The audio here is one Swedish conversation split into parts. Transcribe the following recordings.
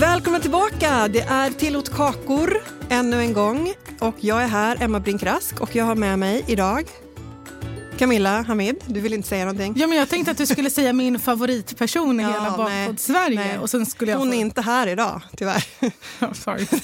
Välkomna tillbaka! Det är Tillåt kakor ännu en gång. Och jag är här, Emma Brink Rask, och jag har med mig idag Camilla Hamid, du vill inte säga någonting? Ja, men jag tänkte att du skulle säga min favoritperson i Ja, hela nej. Bakpodd-Sverige. Nej. Och sen skulle jag Hon få... är inte här idag, tyvärr. Ja, Sorry.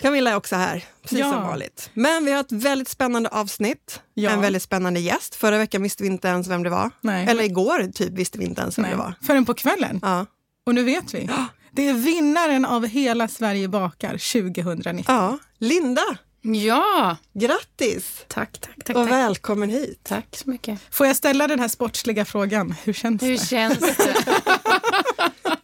Camilla är också här, precis Ja. som vanligt. Men vi har ett väldigt spännande avsnitt, Ja. en väldigt spännande gäst. Förra veckan visste vi inte ens vem det var. Nej. Eller igår typ visste vi inte ens vem Nej. det var. Förrän på kvällen. Ja. Och nu vet vi. Det är vinnaren av Hela Sverige bakar 2019. ja, Linda, Ja, grattis tack, tack, tack. och tack. välkommen hit. Tack så mycket. Får jag ställa den här sportsliga frågan? Hur känns Hur det? känns det?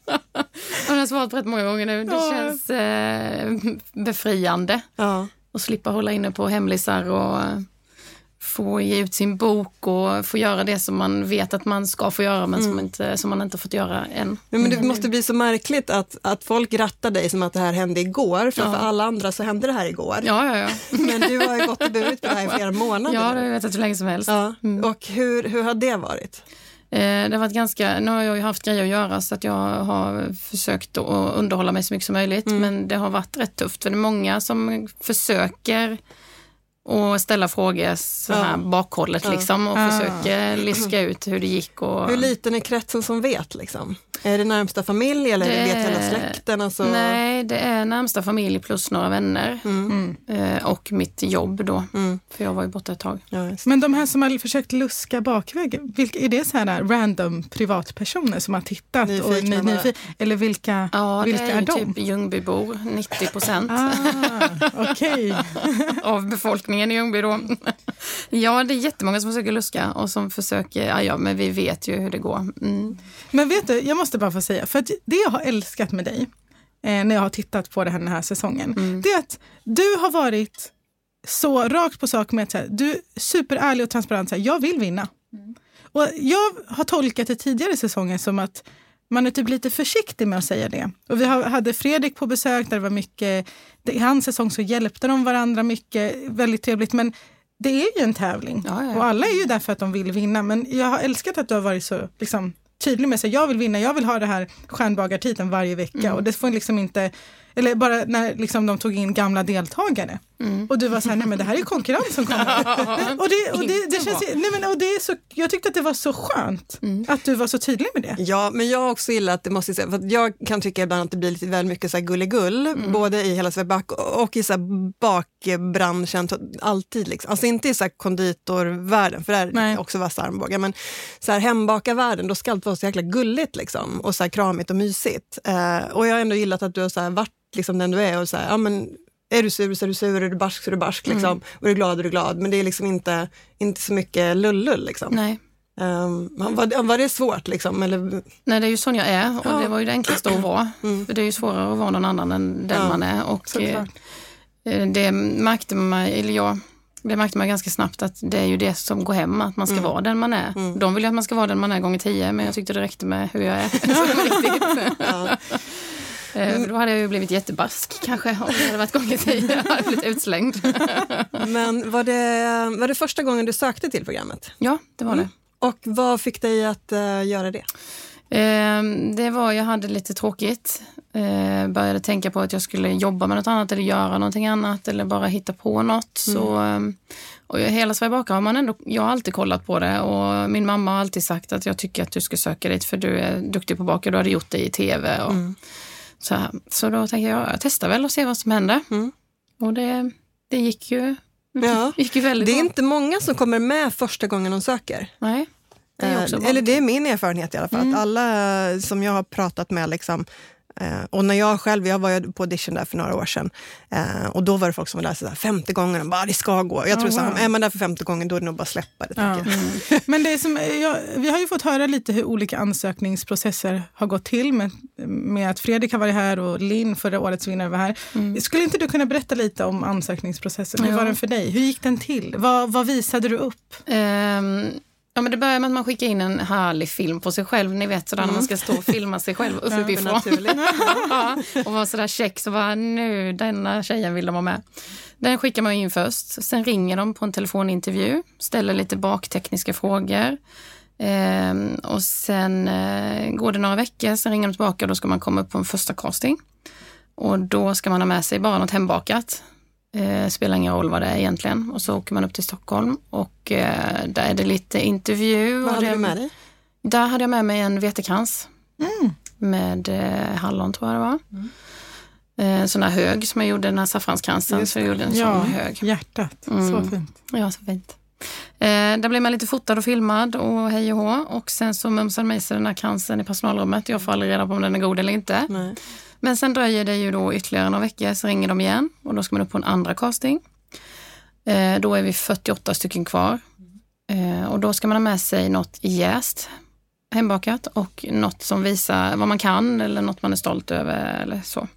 Jag har svarat på rätt många gånger nu. Det Ja. känns eh, befriande Ja. att slippa hålla inne på hemlisar och få ge ut sin bok och få göra det som man vet att man ska få göra men som, inte, som man inte fått göra än. Ja, men det måste bli så märkligt att, att folk rattar dig som att det här hände igår, för Ja. för alla andra så hände det här igår. Ja, ja, ja. Men du har ju gått och burit på det här i flera månader. Ja, det har jag vetat hur länge som helst. ja. Och hur, hur har det varit? Eh, Det har varit ganska, nu har jag ju haft grejer att göra så att jag har försökt att underhålla mig så mycket som möjligt. Men det har varit rätt tufft för det är många som försöker och ställa frågor så här Ja. bakhållet liksom och Ah. försöker liska ut hur det gick. Och, Hur liten är kretsen som vet? Liksom? Är det närmsta familj eller Det- vet hela släkten? Alltså... Nej, det är närmsta familj plus några vänner Mm. eh, och mitt jobb då. Mm. För jag var ju borta ett tag. Ja. Men de här som har försökt luska bakvägen, vilka, är det så här random privatpersoner som har tittat? Nyfikna och ni, bara. nyfi- eller vilka, Ja, vilka det är, är de? typ Ljungbybor, 90 procent. Ah, Okej. av befolkningen i Ljungby då. Ja, det är jättemånga som försöker luska och som försöker, ja, ja men vi vet ju hur det går. Mm. Men vet du, jag måste bara få säga, för det jag har älskat med dig eh, när jag har tittat på det här, den här säsongen, det är att du har varit så rakt på sak med att här, du är superärlig och transparent, så här, jag vill vinna. Och jag har tolkat det tidigare säsonger som att man är typ lite försiktig med att säga det. Och vi hade Fredrik på besök där det var mycket, i hans säsong så hjälpte de varandra mycket, väldigt trevligt. Men det är ju en tävling Ja, ja, ja. och alla är ju där för att de vill vinna. Men jag har älskat att du har varit så liksom, tydlig med sig. Jag vill vinna, jag vill ha det här stjärnbagartiteln varje vecka. Mm. Och det får liksom inte, eller bara när liksom, de tog in gamla deltagare. Mm. Och du var så här, nej men det här är konkurrens som kommer. och det, och det, det Inte känns, bra. nej men, och det är så, jag tyckte att det var så skönt Mm. att du var så tydlig med det. Ja, men jag har också gillat det, måste jag säga, för jag kan tycka ibland att det blir lite väl mycket så här gulligull, Mm. både i hela Sverige back och i så bakbranschen, alltid. Liksom. Alltså inte i så här konditorvärlden, för där är också vassa armbågar, men så här hembakarvärlden, då ska allt vara så jäkla gulligt liksom, och så här kramigt och mysigt. Eh, och jag har ändå gillat att du har så här varit liksom den du är och så här, ja men är du sur så är du sur, är du barsk så är du barsk, liksom. Mm. och är du glad är du glad. Men det är liksom inte, inte så mycket lullull. Liksom. Nej. Um, var, var det svårt? Liksom, eller, Nej, det är ju sån jag är och Ja. det var ju det enklaste att vara. Mm. För det är ju svårare att vara någon annan än den Ja, man är. Och såklart. eh, det märkte man, eller jag, det märkte man ganska snabbt att det är ju det som går hem, att man ska vara den man är. Mm. De vill ju att man ska vara den man är gånger tio, men jag tyckte det räckte med hur jag är. Ja. Eh, för Då hade jag ju blivit jättebarsk kanske om det hade varit gånger tio. Jag hade blivit utslängd. Men var det, var det första gången du sökte till programmet? Ja, det var det. Och vad fick dig att eh, göra det? Ehm, det var, jag hade lite tråkigt. Eh, började tänka på att jag skulle jobba med något annat eller göra någonting annat eller bara hitta på något. Så, ehm, och hela Sverige bakar har man ändå, jag har alltid kollat på det och min mamma har alltid sagt att jag tycker att du ska söka dit för du är duktig på att baka, du hade gjort det i tv. Och, så, här. så då tänkte jag, jag testar väl och ser vad som händer. Mm. Och det, det gick ju, Ja. gick ju väldigt Det är bra. inte många som kommer med första gången de söker. Nej, det är också Eh. Eller det är min erfarenhet i alla fall. Att alla som jag har pratat med, liksom, eh, och när jag själv, jag var på audition där för några år sedan, eh, och då var det folk som var där sådär, femte gången och bara, "Ah, det ska gå. Jag tror Oh, wow. är man där för femte gången då är det nog bara att släppa det. Ja. jag. Men det som, jag, vi har ju fått höra lite hur olika ansökningsprocesser har gått till med, med att Fredrik har varit här och Linn, förra årets vinnare, var här. Skulle inte du kunna berätta lite om ansökningsprocessen? Hur Ja. var den för dig? Hur gick den till? Vad, vad visade du upp? Ehm, ja, men det börjar med att man skickar in en härlig film på sig själv. Ni vet sådär när man ska stå och filma sig själv uppifrån. Ja, och vara sådär check så bara nu denna tjejen vill de ha med. Den skickar man in först. Sen ringer de på en telefonintervju, ställer lite baktekniska frågor. Ehm, och sen eh, går det några veckor, sen ringer de tillbaka och då ska man komma upp på en första casting. Och då ska man ha med sig bara något hembakat. Eh, spelar ingen roll vad det är egentligen. Och så åker man upp till Stockholm och eh, där är det lite intervju. Vad hade det, du med dig? Där hade jag med mig en vetekrans med eh, hallon tror jag det var. Eh, En sån här hög som jag gjorde, den här saffranskransen. Så jag gjorde en Ja, sån hög. hjärtat. Så Mm. fint. Ja, så fint. Eh, där blev man lite fotad och filmad och hej och hå. Och sen så mumsade med sig den här kransen i personalrummet. Jag får aldrig reda på om den är god eller inte. Nej. Men sen dröjer det ju då ytterligare några veckor, så ringer de igen och då ska man upp på en andra casting. Eh, då är vi 48 stycken kvar. Eh, och då ska man ha med sig något jäst hembakat och något som visar vad man kan eller något man är stolt över eller så.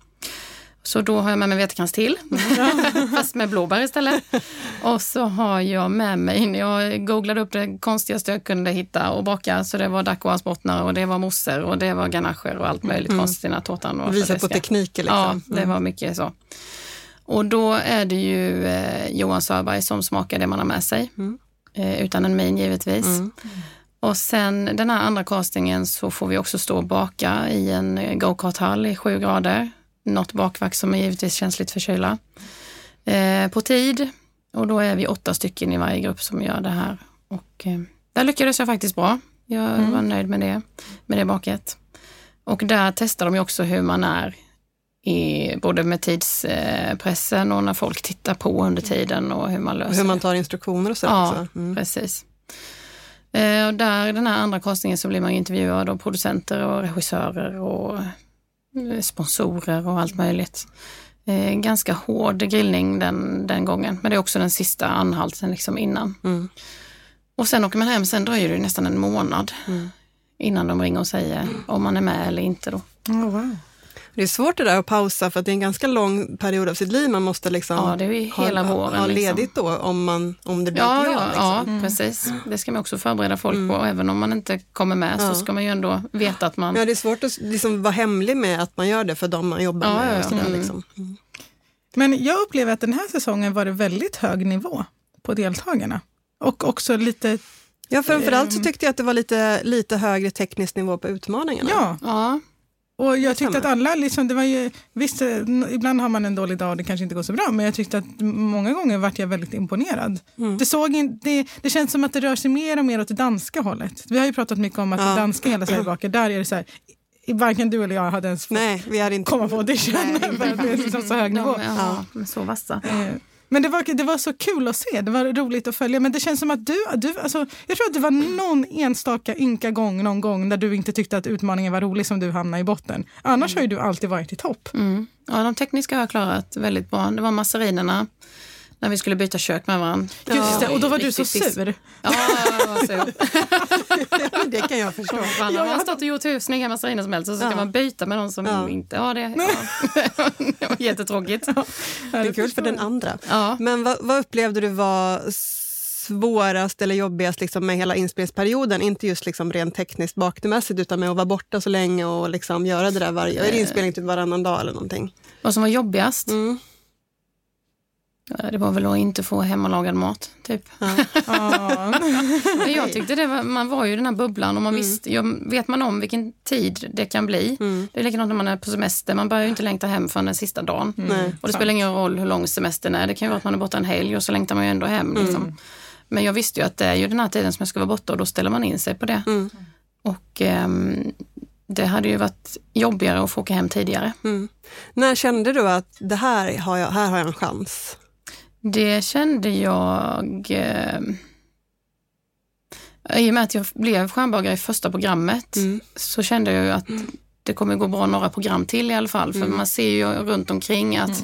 Så då har jag med mig vetekrans till, fast med blåbär istället. Och så har jag med mig, jag googlade upp det konstigaste jag kunde hitta och baka, så det var dacquoisbottnar och det var mousser och det var ganacher och allt möjligt konstigt i den här tårtan. var Visa på tekniker Ja, liksom. det var mycket så. Och då är det ju eh, Johan Sörberg som smakar det man har med sig. Eh, utan en min givetvis. Och sen den här andra castingen så får vi också stå och baka i en go-karthall i sju grader. Något bakverk som är givetvis känsligt för kyla. Eh, på tid. Och då är vi åtta stycken i varje grupp som gör det här. Och eh, där lyckades jag faktiskt bra. Jag var nöjd med det, med det baket. Och där testar de ju också hur man är i, både med tidspressen och när folk tittar på under tiden och hur man löser Och hur man tar instruktioner och så. Ja. Mm. precis. Eh, och där den här andra castingen så blir man ju intervjuad av producenter och regissörer och sponsorer och allt möjligt. Eh, ganska hård grillning den, den gången, men det är också den sista anhalten liksom innan. Mm. Och sen åker man hem, sen dröjer det nästan en månad Mm. innan de ringer och säger om man är med eller inte då. Oh, wow. Det är svårt det där att pausa för att det är en ganska lång period av sitt liv man måste liksom Ja, det är hela ha, våren. ha liksom. ledigt då om, man, om det blir Ja, ett ja. Liksom. ja precis. Det ska man också förbereda folk på. Även om man inte kommer med Ja. så ska man ju ändå veta att man... Ja, det är svårt att liksom vara hemlig med att man gör det för de man jobbar Ja, med. ja, och sådär, mm. liksom. mm. Men jag upplever att den här säsongen var det väldigt hög nivå på deltagarna. Och också lite, ja, framförallt så Ehm. tyckte jag att det var lite, lite högre teknisk nivå på utmaningarna. ja. Ja, Och jag tyckte att alla, liksom, det var ju, visst eh, ibland har man en dålig dag och det kanske inte går så bra, men jag tyckte att många gånger vart jag väldigt imponerad. Mm. Det, såg in, det, det känns som att det rör sig mer och mer åt det danska hållet. Vi har ju pratat mycket om att Ja. det danska hela Sverige bakar, där är det så här, varken du eller jag hade ens fått Nej, vi hade inte... komma på audition Nej, för det är liksom så hög nivå. ja, är så vassa. Men det var, det var så kul att se, det var roligt att följa. Men det känns som att du, du alltså, jag tror att det var någon enstaka ynka gång någon gång där du inte tyckte att utmaningen var rolig som du hamnade i botten. Annars har ju du alltid varit i topp. Mm. Ja, de tekniska har jag klarat väldigt bra. Det var masserinerna när vi skulle byta kök med varandra. Just det, och då var du så sur. Ja, jag var sur. det kan jag förstå. För Alla har stått och gjort hur snygga massariner som helst och så ska Ja. man byta med någon som Ja. inte har det. Ja. det var jättetråkigt. Det är kul för den andra. Ja. Men vad, vad upplevde du var svårast eller jobbigast liksom med hela inspelningsperioden? Inte just liksom rent tekniskt baktemässigt utan med att vara borta så länge och liksom göra det där varje... Är det inspelning typ varannan dag eller någonting? Vad som var jobbigast? Mm. Ja, Det var väl att inte få hemmalagad mat, typ. Ja. Men jag tyckte det var, man var ju i den här bubblan och man visste, jag, vet man om vilken tid det kan bli. Det är likadant när man är på semester, man börjar ju inte längta hem förrän den sista dagen. Nej. Och det spelar ingen roll hur lång semestern är, det kan ju vara att man är borta en helg och så längtar man ju ändå hem. Liksom. Men jag visste ju att det är ju den här tiden som jag ska vara borta och då ställer man in sig på det. Och ehm, det hade ju varit jobbigare att få åka hem tidigare. När kände du att det här har jag, här har jag en chans? Det kände jag eh, i och med att jag blev stjärnbagare i första programmet så kände jag ju att det kommer gå bra några program till i alla fall. För man ser ju runt omkring att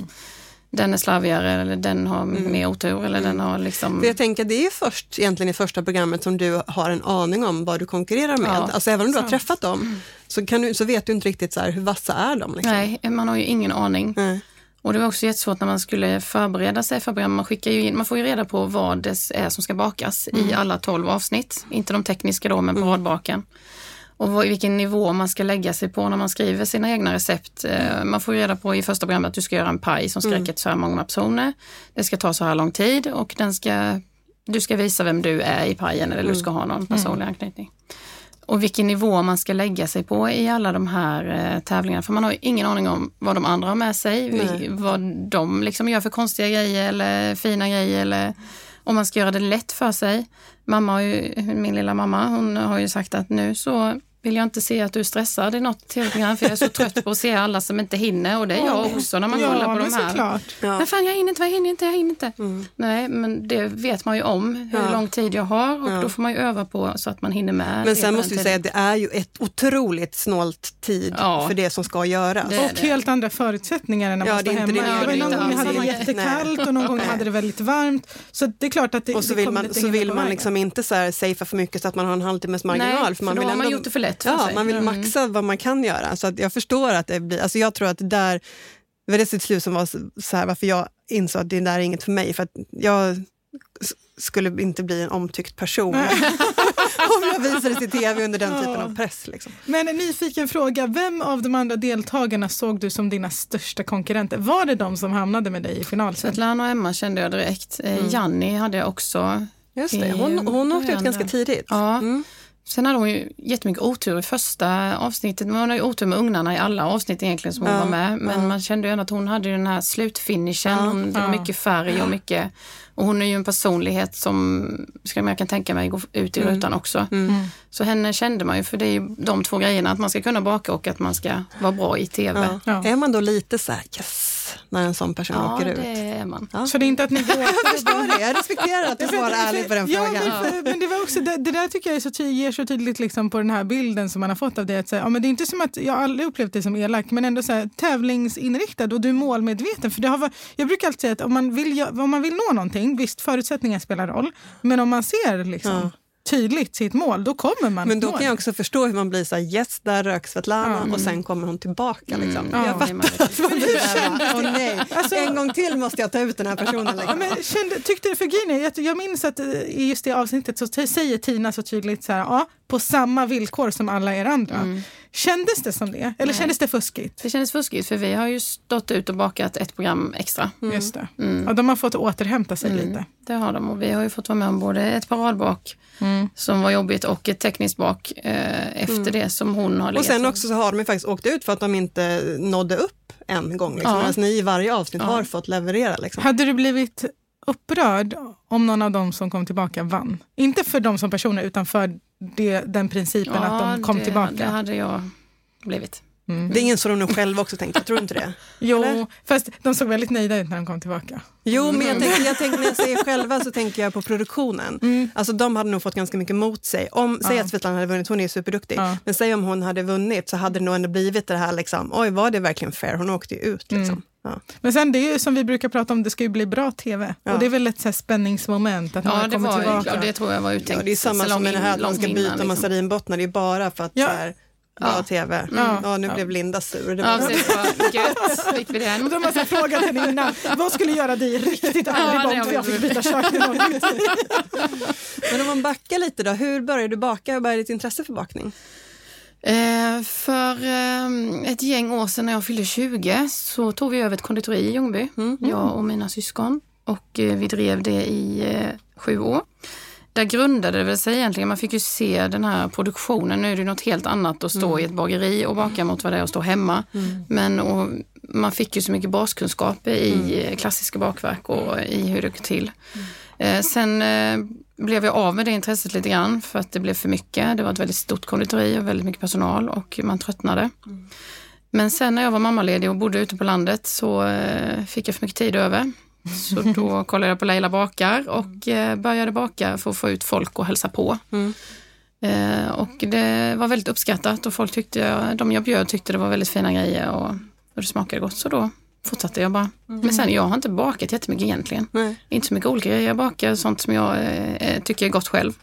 den är slarvigare eller den har mer otur eller den har liksom... För jag tänker, det är först egentligen i första programmet som du har en aning om vad du konkurrerar med. Ja, alltså även om du har träffat dem så, kan du, så vet du inte riktigt så här, hur vassa är de. Liksom. Nej, man har ju ingen aning. Nej. Och det var också jättesvårt när man skulle förbereda sig för. Man, skickar ju in, man får ju reda på vad det är som ska bakas i alla tolv avsnitt. Inte de tekniska då, men paradbaken. Och vad, vilken nivå man ska lägga sig på när man skriver sina egna recept. Eh, Man får ju reda på i första programmet att du ska göra en paj som ska räcka till så här många personer. Det ska ta så här lång tid och den ska, du ska visa vem du är i pajen eller du ska ha någon personlig anknytning. Och vilken nivå man ska lägga sig på i alla de här eh, tävlingarna. För man har ju ingen aning om vad de andra har med sig, vi- vad de liksom gör för konstiga grejer eller fina grejer. Eller om man ska göra det lätt för sig. Mamma har ju, min lilla mamma, hon har ju sagt att nu så vill jag inte se att du är stressad i något tv-program för jag är så trött på att se alla som inte hinner och det är jag också när man kollar ja, på men de här. såklart. Ja. Men fan jag hinner inte, jag hinner inte, jag hinner inte. Nej men det vet man ju om hur Ja. lång tid jag har och då får man ju öva på så att man hinner med. det Men på sen måste vi tiden. säga att det är ju ett otroligt snålt tid Ja. för det som ska göras. Det Och helt andra förutsättningar än när Ja, man det står hemma. det Det var gör någon gång hade det jättekallt och någon gång Nej. hade det väldigt varmt. Så det är klart att det, Och så det vill man, så vill på man liksom inte så här safea för mycket så att man har en halvtimmes marginal. Nej, för man då vill har man gjort det för lätt för ja, sig. Man vill Mm. maxa vad man kan göra. Så att jag förstår att det blir... Alltså jag tror att det där... Det var det till slut som var så- här, varför jag insåg att det där är inget för mig. För att jag skulle inte bli en omtyckt person om jag visades i tv under den typen av press. Liksom. Men en nyfiken fråga, vem av de andra deltagarna såg du som dina största konkurrenter? Var det de som hamnade med dig i final? sen? Svetlana och Emma kände jag direkt. Eh, Janni hade jag också. Just det. I Hon, hon åkte ut ganska tidigt. Ja. Mm. Sen hade hon ju jättemycket otur i första avsnittet. Men hon hade ju otur med ugnarna i alla avsnitt egentligen som hon Ja, var med. Men man kände ju ändå att hon hade ju den här slutfinishen. Hon, det var Ja. mycket färg och mycket... Och hon är ju en personlighet som ska jag kan tänka mig gå ut i Mm. rutan också. Så henne kände man ju, för det är ju de två grejerna. Att man ska kunna baka och att man ska vara bra i tv. Ja. Ja. Är man då lite så här, yes, när en sån person Ja, åker ut? det är man. Så det är inte att ni går Jag förstår det. Jag respekterar att du svarar ärligt på den ja, frågan. Men, för, men det, var också, det, det där tycker jag är så ty, ger så tydligt liksom på den här bilden som man har fått av dig. Att säga, ja, men det är inte som att, jag har aldrig upplevt dig som elak, men ändå så här, tävlingsinriktad och du är målmedveten. För det har, jag brukar alltid säga att om man, vill, om man vill nå någonting, visst förutsättningar spelar roll, men om man ser liksom, tydligt sitt mål, då kommer man Men då kan jag också förstå hur man blir så här, yes, där rök Svetlana och sen kommer hon tillbaka. Liksom. Mm, Jag man fattar att man blir så här, bara, åh nej, Alltså- en gång till måste jag ta ut den här personen. Liksom. men kände, tyckte du för grejen jag, jag minns att eh, i just det avsnittet så säger Tina så tydligt så här, ja, på samma villkor som alla er andra. Mm. Kändes det som det? Eller kändes det fuskigt? Det kändes fuskigt för vi har ju stått ut och bakat ett program extra. Just det. Ja, de har fått återhämta sig lite. Det har de och vi har ju fått vara med om både ett paradbak Mm. som var jobbigt och ett tekniskt bak eh, efter det som hon har Och legat sen för. också så har de ju faktiskt åkt ut för att de inte nådde upp en gång. Liksom. Ja. Medan ni i varje avsnitt har fått leverera. Liksom. Hade du blivit upprörd om någon av dem som kom tillbaka vann? Inte för dem som personer utan för det, den principen att de kom det, tillbaka. Det hade jag blivit. Det är ingen så de själva också tänkte, tror inte det. jo, eller? fast de såg väldigt nöjda ut när de kom tillbaka. Jo, men jag tänker, jag tänker, när jag säger själva så tänker jag på produktionen. Alltså de hade nog fått ganska mycket mot sig. Om, Säg att Svetlana hade vunnit, hon är superduktig. Ja. Men säg om hon hade vunnit så hade det nog ändå blivit det här liksom, oj var det verkligen fair? Hon åkte ju ut liksom. Ja. Men sen det är ju som vi brukar prata om, det ska ju bli bra tv. Ja. Och det är väl ett så här spänningsmoment att Ja, det kommer var ju, tillbaka. och det tror jag var uttänkt. Ja, det är samma som med det här att man ska byta liksom. massarinbottnar, det är bara för att Ja. så här, bra Ja. tv. Ja. Ja, nu Ja. blev Linda sur. Det Ja, var, precis. Vad Gött, fick vi Och den. de har så frågat henne innan, vad skulle göra dig riktigt arg Ja, ja, för jag fick byta kök. Men om man backar lite då, hur började du baka? Hur började ditt intresse för bakning? Eh, för eh, ett gäng år sedan när jag fyllde 20 så tog vi över ett konditori i Ljungby, Mm. jag och mina syskon. och eh, vi drev det i eh, sju år. Där grundade det sig egentligen, man fick ju se den här produktionen. Nu är det något helt annat att stå mm. i ett bageri och baka mot vad det är att stå hemma. Mm. Men och, man fick ju så mycket baskunskaper i mm. klassiska bakverk och i hur det går till. Mm. Eh, sen eh, blev jag av med det intresset lite grann för att det blev för mycket. Det var ett väldigt stort konditori och väldigt mycket personal och man tröttnade. Mm. Men sen när jag var mammaledig och bodde ute på landet så eh, fick jag för mycket tid över. Så då kollade jag på Leila bakar och eh, började baka för att få ut folk och hälsa på. Mm. Eh, och det var väldigt uppskattat och folk tyckte, de jag bjöd tyckte det var väldigt fina grejer och, och det smakade gott. Så då fortsatte jag bara. Mm. Men sen, jag har inte bakat jättemycket egentligen. Nej. Inte så mycket olika grejer. Jag bakar sånt som jag eh, tycker är gott själv.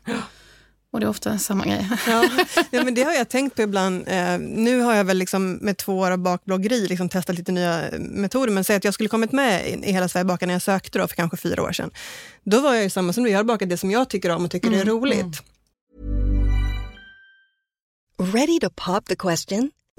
Och det är ofta samma grej. Ja, ja, men det har jag tänkt på ibland. Eh, nu har jag väl liksom med två år av bakbloggeri liksom testat lite nya metoder. Men säg att jag skulle kommit med i Hela Sverige bakar när jag sökte då, för kanske fyra år sedan. Då var jag ju samma som du. Jag har bakat det som jag tycker om och tycker mm, är roligt. Mm. Ready to pop the question?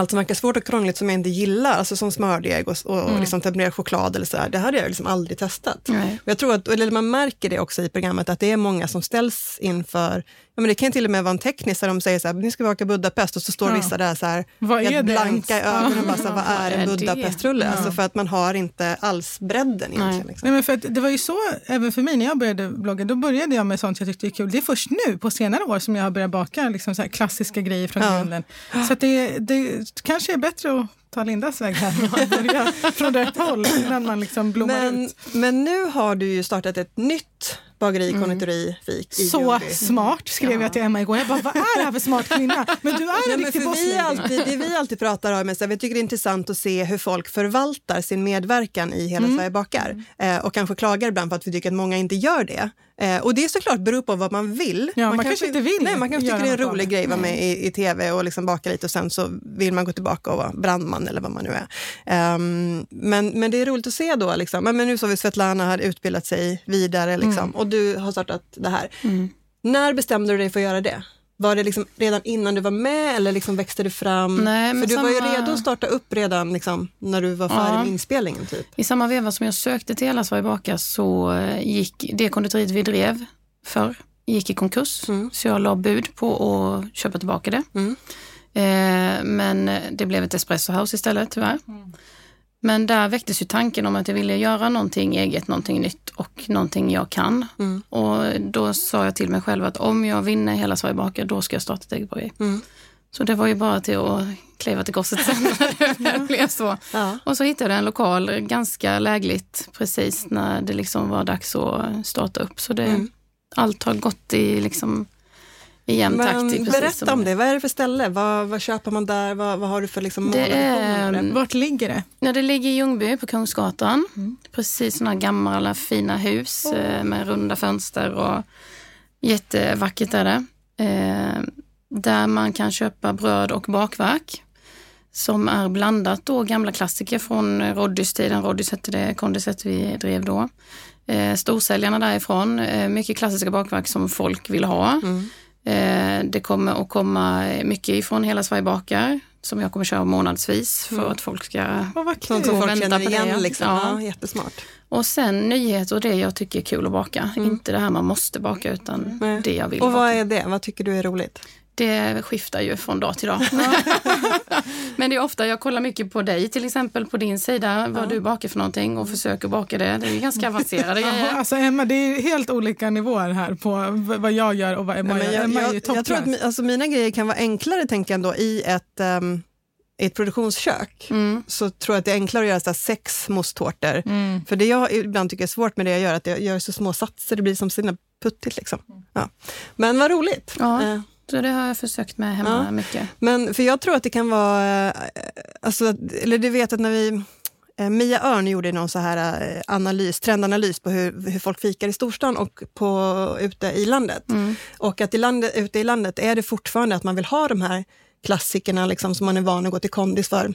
Allt som verkar svårt och krångligt som jag inte gillar, alltså som smördeg och, och mm. liksom tempererad choklad eller så här, det hade jag liksom aldrig testat. Och jag tror att, eller man märker det också i programmet, att det är många som ställs inför Ja, men det kan till och med vara en teknisk där de säger så här, ni ska åka Budapest och så står ja. vissa där så här, vad är blanka i ögonen och bara så här, vad är en Budapestrulle? Ja. Alltså för att man har inte alls bredden Nej. Liksom. Nej, men för det var ju så, även för mig när jag började blogga, då började jag med sånt jag tyckte är kul. Det är först nu på senare år som jag har börjat baka liksom så klassiska grejer från ja. grunden. Så det, det kanske är bättre att ta Lindas väg här och börja från rätt håll innan man liksom blommar men, ut. Men nu har du ju startat ett nytt bageri, mm. konditori, fik i Så Ljungby. smart skrev ja. jag till Emma igår. Jag bara, vad är det här för smart kvinna? Men du är en riktig boss. Alltid, det vi alltid pratar om är att vi tycker det är intressant att se hur folk förvaltar sin medverkan i Hela mm. Sverige bakar. Eh, och kanske klagar ibland på att vi tycker att många inte gör det. Eh, och det är såklart beror på vad man vill. Ja, man, man kanske inte vill Nej, man kanske tycker det är en rolig grej att vara med i, i, tv och liksom baka lite och sen så vill man gå tillbaka och vara brandman eller vad man nu är. Um, men, men det är roligt att se då, liksom. men, nu så vi Svetlana har utbildat sig vidare liksom, mm. och du har startat det här. Mm. När bestämde du dig för att göra det? Var det liksom redan innan du var med eller liksom växte det fram? Nej, För du samma... var ju redo att starta upp redan liksom, när du var färdig ja. med inspelningen. Typ. I samma veva som jag sökte till Hela Sverige bakar så eh, gick det konditoriet vi drev förr gick i konkurs. Mm. Så jag la bud på att köpa tillbaka det. Mm. Eh, men det blev ett espresso house istället tyvärr. Mm. Men där väcktes ju tanken om att jag ville göra någonting eget, någonting nytt och någonting jag kan. Mm. Och då sa jag till mig själv att om jag vinner Hela Sverige bakar, då ska jag starta ett eget bageri. Mm. Så det var ju bara till att kliva till korset sen när det blev så. Ja. Och så hittade jag en lokal ganska lägligt precis när det liksom var dags att starta upp. Så det, mm. allt har gått i liksom i jämn takt. Berätta om det. Vad är det för ställe? Vad, vad köper man där? Vad, vad har du för liksom det är, Vart ligger det? Ja, det ligger i Ljungby på Kungsgatan. Mm. Precis sådana gamla fina hus oh. med runda fönster och jättevackert är det. Eh, där man kan köpa bröd och bakverk som är blandat då gamla klassiker från Roddys-tiden. Roddys hette det, Kondiset vi drev då. Eh, storsäljarna därifrån, eh, mycket klassiska bakverk som folk vill ha. Mm. Eh, det kommer att komma mycket ifrån Hela Sverige bakar som jag kommer köra månadsvis för mm. att folk ska oh, Sånt som folk känner igen. Det. Liksom. Ja. ja. jättesmart. Och sen nyheter och det jag tycker är kul att baka. Mm. Inte det här man måste baka utan Nej. det jag vill Och vad baka. är det? Vad tycker du är roligt? Det skiftar ju från dag till dag. Men det är ofta, jag kollar mycket på dig till exempel, på din sida, vad du bakar för någonting och försöker baka det. Det är ju ganska avancerade Ja, grejer. alltså Emma, det är helt olika nivåer här på vad jag gör och vad Emma Ja, men gör. jag, Emma är jag, ju jag tror att alltså, mina grejer kan vara enklare, tänker jag ändå, i ett, um, i ett produktionskök. Mm. Så tror jag att det är enklare att göra så här sex mosttårtor. Mm. För det jag ibland tycker är svårt med det jag gör, att jag gör så små satser, det blir som sina puttigt. Liksom. Ja. Men vad roligt. Ja. Eh, Så det har jag försökt med hemma Ja. mycket. Men för jag tror att det kan vara, eh, alltså, eller du vet att när vi, eh, Mia Örn gjorde någon så här eh, analys, trendanalys på hur, hur folk fikar i storstan och på, ute i landet. Mm. Och att i landet, ute i landet är det fortfarande att man vill ha de här klassikerna liksom, som man är van att gå till kondis för.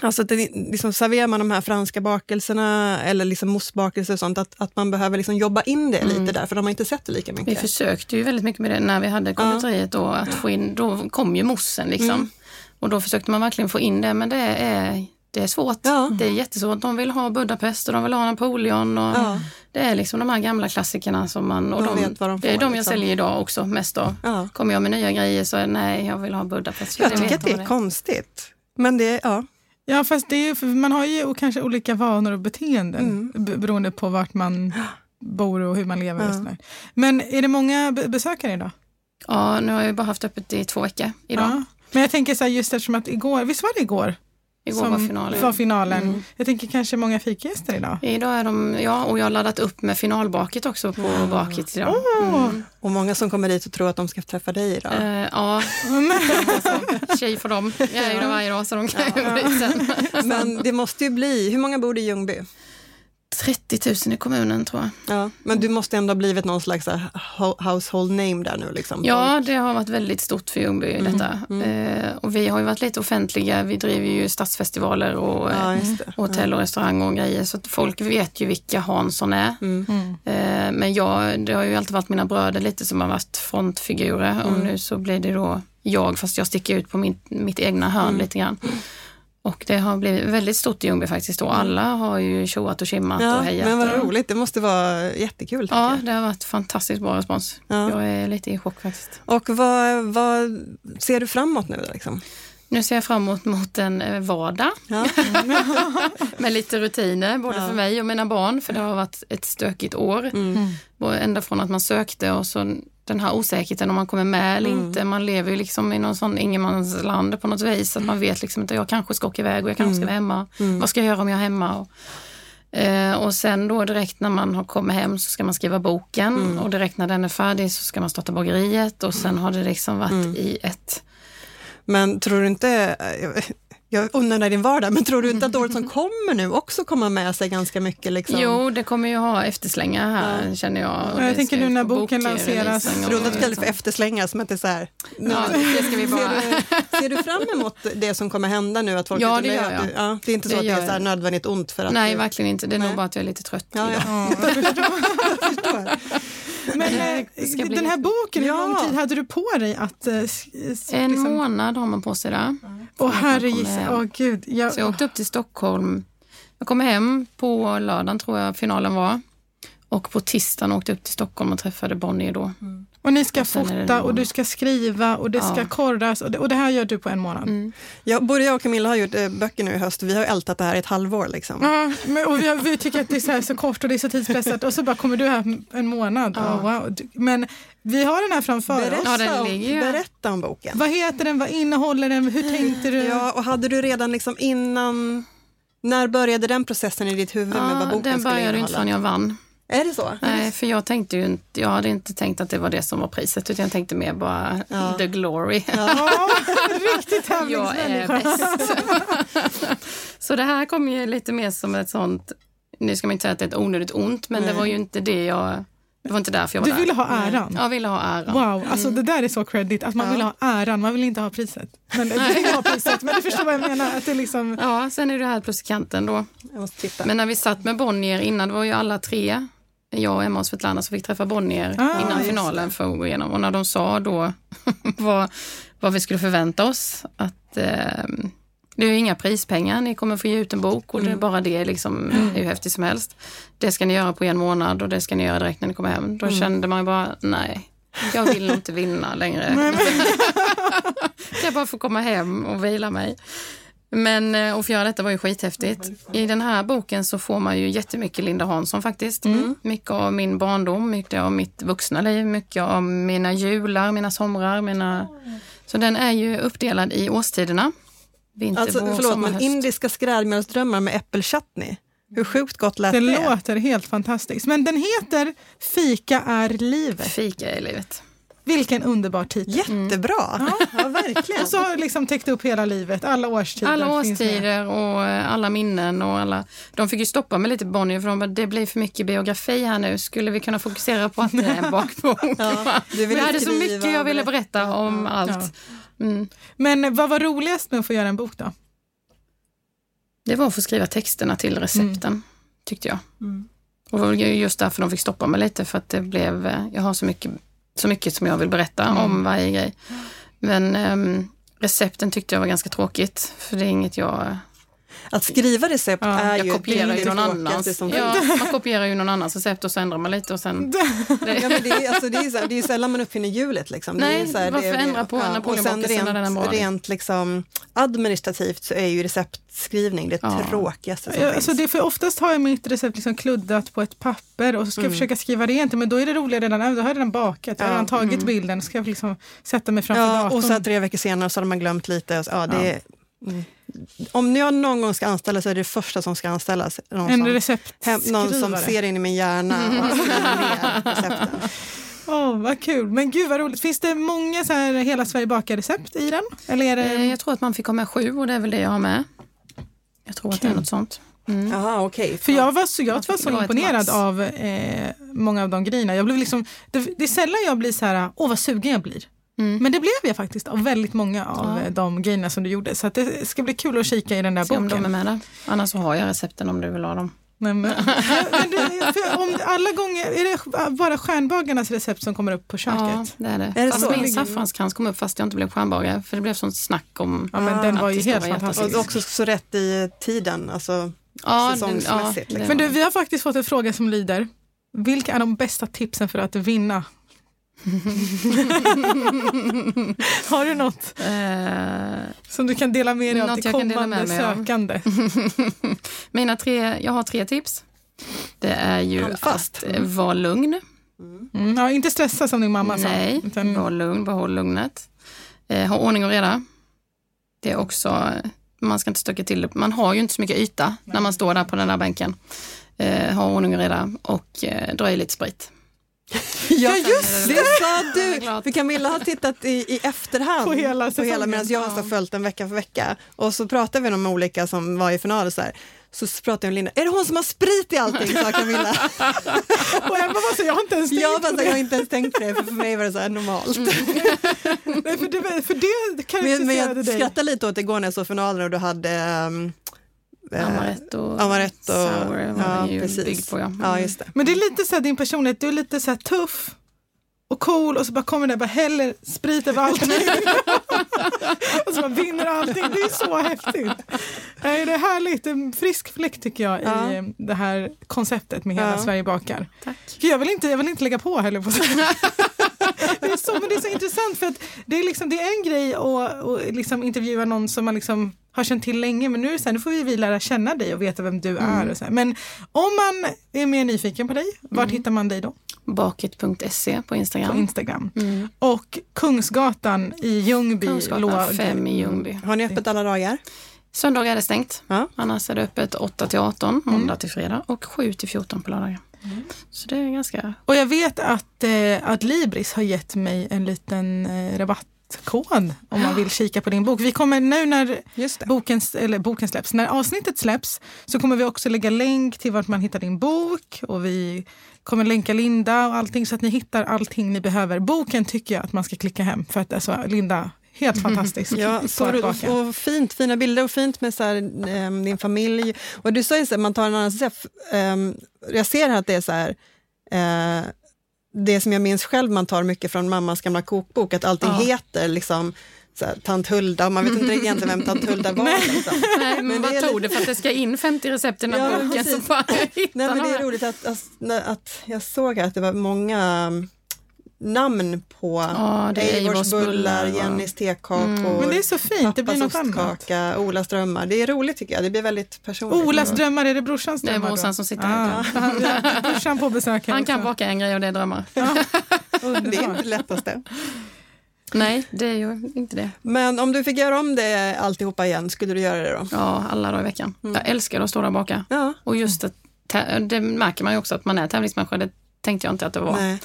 Alltså att det, liksom, serverar man de här franska bakelserna eller liksom moussbakelser och sånt, att, att man behöver liksom jobba in det lite där, för de har inte sett det lika Vi mycket. försökte ju väldigt mycket med det när vi hade konditoriet då, att få in, då kom ju moussen liksom. Mm. Och då försökte man verkligen få in det, men det är, det är svårt. Ja. Det är jättesvårt. De vill ha Budapest och de vill ha Napoleon. Och Ja. Det är liksom de här gamla klassikerna som man... Och De de, de det är får, de jag liksom. säljer idag också mest då. Ja. Kommer jag med nya grejer så nej, jag vill ha Budapest. Jag Det tycker att det är konstigt. Men det, ja. Ja, fast det är, för man har ju och kanske olika vanor och beteenden Mm. beroende på vart man bor och hur man lever. Och Ja. sådär. Men är det många be- besökare idag? Ja, nu har jag bara haft öppet i två veckor idag. Ja. Men jag tänker så här, just eftersom att igår, visst var det igår? Igår som var finalen. Var finalen. Mm. Jag tänker kanske många fikagäster idag. Idag är de, ja, och jag har laddat upp med finalbaket också på baket idag. Mm. Och många som kommer dit och tror att de ska träffa dig idag. Eh, ja, alltså, tjej för dem. Jag är ju där varje dag så de kan ju bli sen. Men det måste ju bli, hur många bor i Ljungby? 30 000 i kommunen tror jag. Ja, men du måste ändå ha blivit någon slags ho- household name där nu. Liksom. Ja, det har varit väldigt stort för Ljungby detta. Eh, och vi har ju varit lite offentliga. Vi driver ju stadsfestivaler och eh, Ja, det. hotell och restaurang och grejer. Så att folk vet ju vilka Hansson är. Mm. Eh, men jag, det har ju alltid varit mina bröder lite som har varit frontfigurer och nu så blir det då jag fast jag sticker ut på min, mitt egna hörn lite grann. Och det har blivit väldigt stort i Ljungby faktiskt då. Alla har ju tjoat och tjimmat Ja, och hejat. men vad och- roligt, det måste vara jättekul. Ja, jag. det har varit fantastiskt bra respons. Ja. Jag är lite i chock faktiskt. Och vad, vad ser du framåt nu? Liksom? Nu ser jag fram emot mot en eh, vardag Ja. med lite rutiner, både Ja. för mig och mina barn, för det har varit ett stökigt år. Mm. Och Ända från att man sökte och så den här osäkerheten om man kommer med eller Mm. inte. Man lever ju liksom i någon sån ingenmansland på något vis. Att man vet liksom inte, jag kanske ska åka iväg och jag kanske ska vara hemma. Vad ska jag göra om jag är hemma? Och, eh, och sen då direkt när man har kommit hem så ska man skriva boken och direkt när den är färdig så ska man starta bageriet och sen har det liksom varit i ett Men tror du inte, jag undrar din vardag, men tror du inte att året som kommer nu också kommer med sig ganska mycket? Liksom? Jo, det kommer ju ha efterslängar här känner jag. Och jag tänker nu när boken lanseras. Jag trodde att du kallade det för efterslängar, som att det är så här. Ja, det ska vi bara... Ser, du, ser du fram emot det som kommer hända nu? Att folk Ja, det gör jag. Du- Ja, det är inte så Det att det är så här nödvändigt ont för att Nej, du, verkligen inte. Det är Nej. nog bara att jag är lite trött Ja, idag. ja. Men eh, Det den här boken, hur Ja. lång tid hade du på dig att... eh, s- En liksom- månad har man på sig där. Åh att man herre kommer gissa, hem. åh gud. Jag, Så jag åkte upp till Stockholm. Jag kom hem på lördagen tror jag finalen var. Och på tisdagen åkte jag upp till Stockholm och träffade Bonnier då. Och ni ska och fota och du ska skriva och det Ja. ska korras och det, och det här gör du på en månad. Mm. Ja, både jag och Camilla har gjort eh, böcker nu i höst. Vi har ältat det här i ett halvår. Liksom. Ja, men, och vi, har- vi tycker att det är så, här så kort och det är så tidspressat och så bara kommer du här en månad. Ja. Oh, wow. Men vi har den här framför oss. Ja, den om, berätta om boken. Vad heter den? Vad innehåller den? Hur tänkte du? Ja, och hade du redan liksom innan, när började den processen i ditt huvud med vad boken den skulle började ju inte innehålla? förrän jag vann. Är det så? Nej, för jag tänkte ju inte, jag hade inte tänkt att det var det som var priset utan jag tänkte mer bara Ja. the glory. Ja, riktigt Jag är bäst. Så det här kom ju lite mer som ett sånt, nu ska man inte säga att det är ett onödigt ont, men det var ju inte det jag, det var inte därför jag var Du där. ville ha äran. Jag ville ha äran. Wow, alltså det där är så credit. Att man vill ha äran, man vill inte ha priset. Men du vill ha priset, men du förstår vad jag menar. Att det liksom, Ja, sen är det här plus kanten då. Men när vi satt med Bonnier innan, det var ju alla tre, jag, Emma och Svetlana, som fick träffa Bonnier Ah, innan finalen för att gå igenom. Och när de sa då vad, vad vi skulle förvänta oss, att eh, det är ju inga prispengar, ni kommer få ge ut en bok och det är bara det liksom, är ju häftigt som helst. Det ska ni göra på en månad och det ska ni göra direkt när ni kommer hem. Då kände man ju bara, nej, Jag vill inte vinna längre. jag bara få komma hem och vila mig. Men eh, att få göra detta var ju skithäftigt. I den här boken så får man ju jättemycket Linda Hansson faktiskt. Mycket av min barndom, mycket av mitt vuxna liv, mycket av mina jular, mina somrar. Mina... Så den är ju uppdelad i årstiderna. Vinter, Alltså, vår, förlåt, sommar, men höst. indiska skrädmjölsdrömmar med äppelchutney. Hur sjukt gott lät Det det? låter helt fantastiskt. Men den heter Fika är livet. Fika i livet. Vilken underbar titel. Jättebra! Ja, verkligen. Och så har liksom täckt upp hela livet, alla årstider. Alla finns med. årstider och eh, alla minnen och alla... De fick ju stoppa mig lite Bonnier för de bara, det blir för mycket biografi här nu. Skulle vi kunna fokusera på att det är en bakbok? du vill jag hade så mycket jag ville berätta. om allt. Mm. Men vad var roligast med att få göra en bok då? Det var att få skriva texterna till recepten, tyckte jag. Och det var ju just därför de fick stoppa mig lite, för att det blev... eh, Jag har så mycket, så mycket som jag vill berätta om varje grej. Men ehm, recepten tyckte jag var ganska tråkigt, för det är inget jag... Att skriva recept är ju Jag kopierar det ju någon annans. som Ja, man kopierar ju någon annans recept och så ändrar man lite och sen... Ja, men det, är, alltså, det, är så här, det är ju sällan man uppfinner hjulet. Liksom. Det är Nej, ju så här, varför det är, ändra på och sen Napoleonbakelsen när den är rent, bra? rent liksom, administrativt så är ju receptskrivning det Ja. tråkigaste som Ja, finns. Alltså det är för oftast har jag mitt recept liksom kluddat på ett papper och så ska Mm. jag försöka skriva rent men då är det roliga redan, då har jag redan bakat, jag har Ja, redan tagit mm. bilden, ska jag liksom sätta mig framför Ja, datorn. och så tre veckor senare så hade man glömt lite. och så- Ja, det är, mm. Om jag någon gång ska anställa så är det det första som ska anställas. Någon, en som, receptskrivare. någon som ser in i min hjärna och ner recepten. Åh, vad kul. Men gud vad roligt. Finns det många så här Hela Sverige bakar-recept i den? Eller är det... Eh, Jag tror att man fick ha med sju och det är väl det jag har med. Jag tror att det är något sånt. Mm. Jaha, okej. För jag var så, jag var så imponerad av eh, många av de grejerna. Jag blev liksom, det, det är sällan jag blir så här, åh vad sugen jag blir. Mm. Men det blev jag faktiskt av väldigt många av Ja. eh, de grejerna som du gjorde. Så att det ska bli kul att kika i den där Se om de är boken. med där. Annars så har jag recepten om du vill ha dem. Nej, men, men för om alla gånger, är det bara stjärnbagarnas recept som kommer upp på köket? Ja, det är det. Är det fast så? min saffranskrans kom upp fast jag inte blev stjärnbagare. För det blev sånt snack om... Ja, men den var ju det helt fantastisk. Och också så rätt i tiden, alltså Ja, det- säsongsmässigt. det liksom. Men du, vi har faktiskt fått en fråga som lyder, vilka är de bästa tipsen för att vinna? har du något Eh, som du kan dela med dig av till kommande sökande? mina tre, jag har tre tips. Det är ju Handfast. att eh, vara lugn. Mm, ja, inte stressa som din mamma Nej, sa. Utan, var lugn, behåll lugnet. Eh, ha ordning och reda. Det är också, man ska inte stöka till det. Man har ju inte så mycket yta när man står där på den där bänken. Eh, ha ordning och reda och eh, dra i lite sprit. Ja, just det! sa Det är du! För Camilla har tittat i, i efterhand På hela på hela medan jag har följt den vecka för vecka. Och så pratade vi om olika som var i final. Så, här. så pratade jag med Linda, är det hon som har sprit i allting? sa Camilla. och Emma var så, jag har inte ens tänkt jag, på bara, så, det. jag har inte ens tänkt på det, för för mig var det så här normalt. Nej, för det. För det Men, men jag dig. skrattade lite åt igår när jag såg finalen och du hade um, Amaretto, Amaretto. sour var ja, ju precis. byggd på. Ja. Ja, just det. Men det är lite så här, din personlighet, du är lite så här tuff och cool och så bara kommer det bara häller sprit över allting. och så bara vinner allting. Det är så häftigt. Det är härligt, en frisk fläkt tycker jag Ja. i eh, det här konceptet med Hela Ja. Sverige bakar. Tack. Jag vill, inte, jag vill inte lägga på heller. På så. det, är så, men det är så intressant för att det är, liksom, det är en grej att, att liksom intervjua någon som man liksom har känt till länge men nu, så här, nu får vi, vi lära känna dig och veta vem du är. Och så här. Men om man är mer nyfiken på dig, vart hittar man dig då? Bakit.se på Instagram. På Instagram. Mm. Och Kungsgatan i Ljungby Kungsgatan låg 5 i Ljungby. Har ni öppet alla dagar? Söndagar är det stängt. Ja. Annars är det öppet 8 till 18, måndag till fredag och 7 till 14 på lördagar. Så det är ganska... Och jag vet att, eh, att Libris har gett mig en liten eh, rabattkod om man vill kika på din bok. Vi kommer nu när boken, eller boken släpps, när avsnittet släpps så kommer vi också lägga länk till vart man hittar din bok och vi kommer länka Linda och allting så att ni hittar allting ni behöver. Boken tycker jag att man ska klicka hem för att alltså, Linda, helt fantastisk. Ja, på så att roligt. baka. och, och fint, fina bilder och fint med så här, ehm, din familj. Och du sa ju så här, man tar en annan så här, f- ehm, Jag ser här att det är så här, eh, det som jag minns själv, man tar mycket från mammas gamla kokbok, att allting Ja. heter liksom här, tant Hulda man vet inte egentligen vem tant Hulda var. Liksom. Nej, men, Men vad tog det för att det ska in 50 recept i den Ja, boken? Så bara Nej, men det är roligt att, att, att jag såg att det var många namn på Ja, är Eivors bullar, va? Jennys tekakor, Men det är så fint, det blir något pappas annat. ostkaka, Olas drömmar. Det är roligt tycker jag, det blir väldigt personligt. Olas drömmar, är det brorsans Det är drömmar? brorsan då? som sitter här. ah, han- Brorsan på besök Han kan också. baka en grej och det är drömmar. Det är inte det lättaste. Nej, det är ju inte det. Men om du fick göra om det alltihopa igen, skulle du göra det då? Ja, alla dagar i veckan. Jag älskar att stå där och baka. Ja. Och just att, det märker man ju också att man är tävlingsmänniska. Det tänkte jag inte att det var. Nej.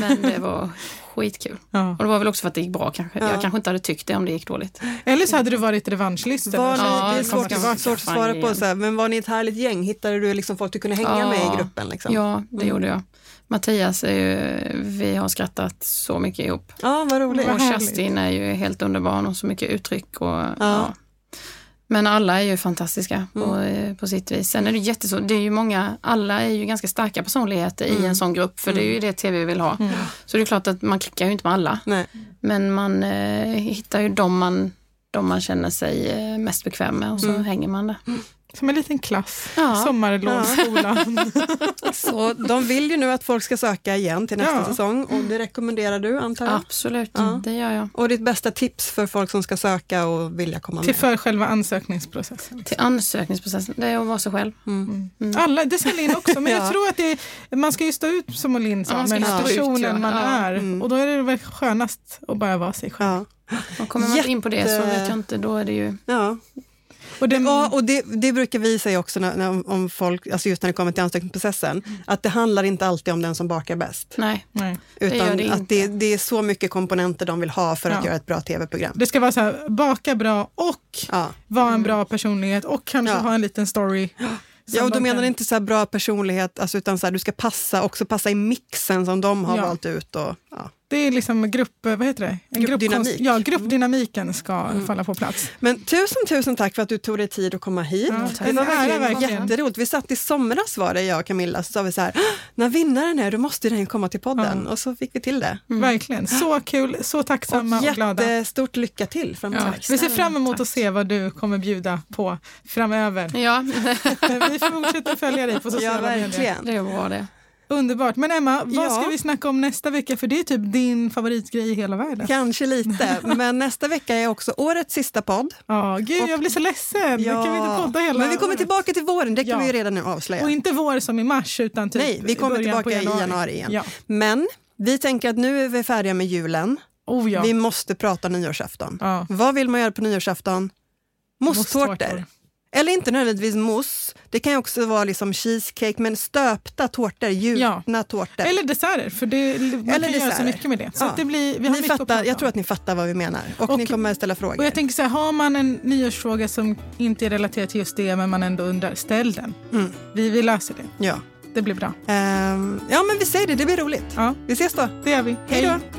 Men det var skitkul. Ja. Och det var väl också för att det gick bra kanske. Ja. Jag kanske inte hade tyckt det om det gick dåligt. Eller så hade du varit revanschlysten. Var ni, Ja, det är svårt, kommer svårt att svara på, så här, men var ni ett härligt gäng? Hittade du liksom folk du kunde hänga Ja. med i gruppen? Liksom? Ja, det gjorde jag. Mattias, är ju, vi har skrattat så mycket ihop. ja, vad roligt. Och. Kerstin är ju helt underbar, har så mycket uttryck. Och, ja. Men alla är ju fantastiska på, Mm. på sitt vis. Sen är det jättesvårt, det är ju många, alla är ju ganska starka personligheter i Mm. en sån grupp, för det är ju det tv vill ha. Så det är klart att man klickar ju inte med alla, Nej. men man eh, hittar ju de man, de man känner sig eh, mest bekväm med och så Mm. hänger man där. Som en liten klass. Ja. Sommarlovsskolan. Så de vill ju nu att folk ska söka igen till nästa Ja. säsong och det rekommenderar du antar jag? Absolut, Ja. det gör jag. Och ditt bästa tips för folk som ska söka och vilja komma Till med? för själva ansökningsprocessen. Till ansökningsprocessen, det är att vara sig själv. Alla, det sa Linn också, men Ja. jag tror att det man ska ju stå ut som Linn sa, Ja, med ut, personen ja. man Ja. är. Mm. Och då är det väl skönast att bara vara sig själv. Ja. Och kommer man inte in på det så Jätte- vet jag inte, då är det ju... Ja. Och det, Ja, och det, det brukar vi säga också när, när, om folk, alltså just när det kommer till ansökningsprocessen, att det handlar inte alltid om den som bakar bäst. Nej. nej. Utan det att det, det är så mycket komponenter de vill ha för att Ja. göra ett bra tv-program. det ska vara så här, baka bra och Ja. vara en bra personlighet och kanske Ja. ha en liten story. Ja, och då de menar inte så här bra personlighet, alltså, utan så här, du ska passa, också passa i mixen som de har Ja. valt ut. Och, ja. Det är liksom grupp, vad heter det? En Gruppdynamik. gruppkonst- Ja, gruppdynamiken ska falla på plats. Men tusen, tusen tack för att du tog dig tid att komma hit. Ja, det var verkligen, verkligen. jätteroligt. Vi satt i somras var det jag och Camilla, så sa vi så här, "Ah, när vinnaren är, då måste den komma till podden. Och så fick vi till det. Verkligen. Så kul, så tacksamma och, glada. Jättestort lycka till framöver. Ja, vi ser fram emot att se vad du kommer bjuda på framöver. Ja, vi fortsätter följa dig på Ja, sociala medier. verkligen. det är bra det. Underbart. Men Emma, vad Ja. ska vi snacka om nästa vecka? För det är typ din favoritgrej i hela världen. Kanske lite, men nästa vecka är också årets sista podd. Ja, gud, jag blir så ledsen. Ja. Kan vi inte podda hela men vi kommer året? tillbaka till våren, det kan Ja. vi ju redan nu avslöja. Och inte vår som i mars, utan typ Nej, vi kommer tillbaka i januari igen. Ja. Men vi tänker att nu är vi färdiga med julen. Oh, ja. Vi måste prata nyårsafton. Vad vill man göra på nyårsafton? Mosstårtor. Eller inte nödvändigtvis mousse. Det kan också vara liksom cheesecake, men stöpta tårtor, gjutna tårtor. Eller desserter, för det, man Eller kan göra så desserter. mycket med det. Så Ja. det blir, vi har ni mycket fattar, jag tror att ni fattar vad vi menar. Och, Och- ni kommer ställa frågor. Och jag tänker så här, har man en nyårsfråga som inte är relaterad till just det, men man ändå undrar, ställ den. Mm. Vi, vi löser det. Ja. Det blir bra. Ehm, ja, men vi säger det. Det blir roligt. Ja, Vi ses då. det gör vi. Hej då.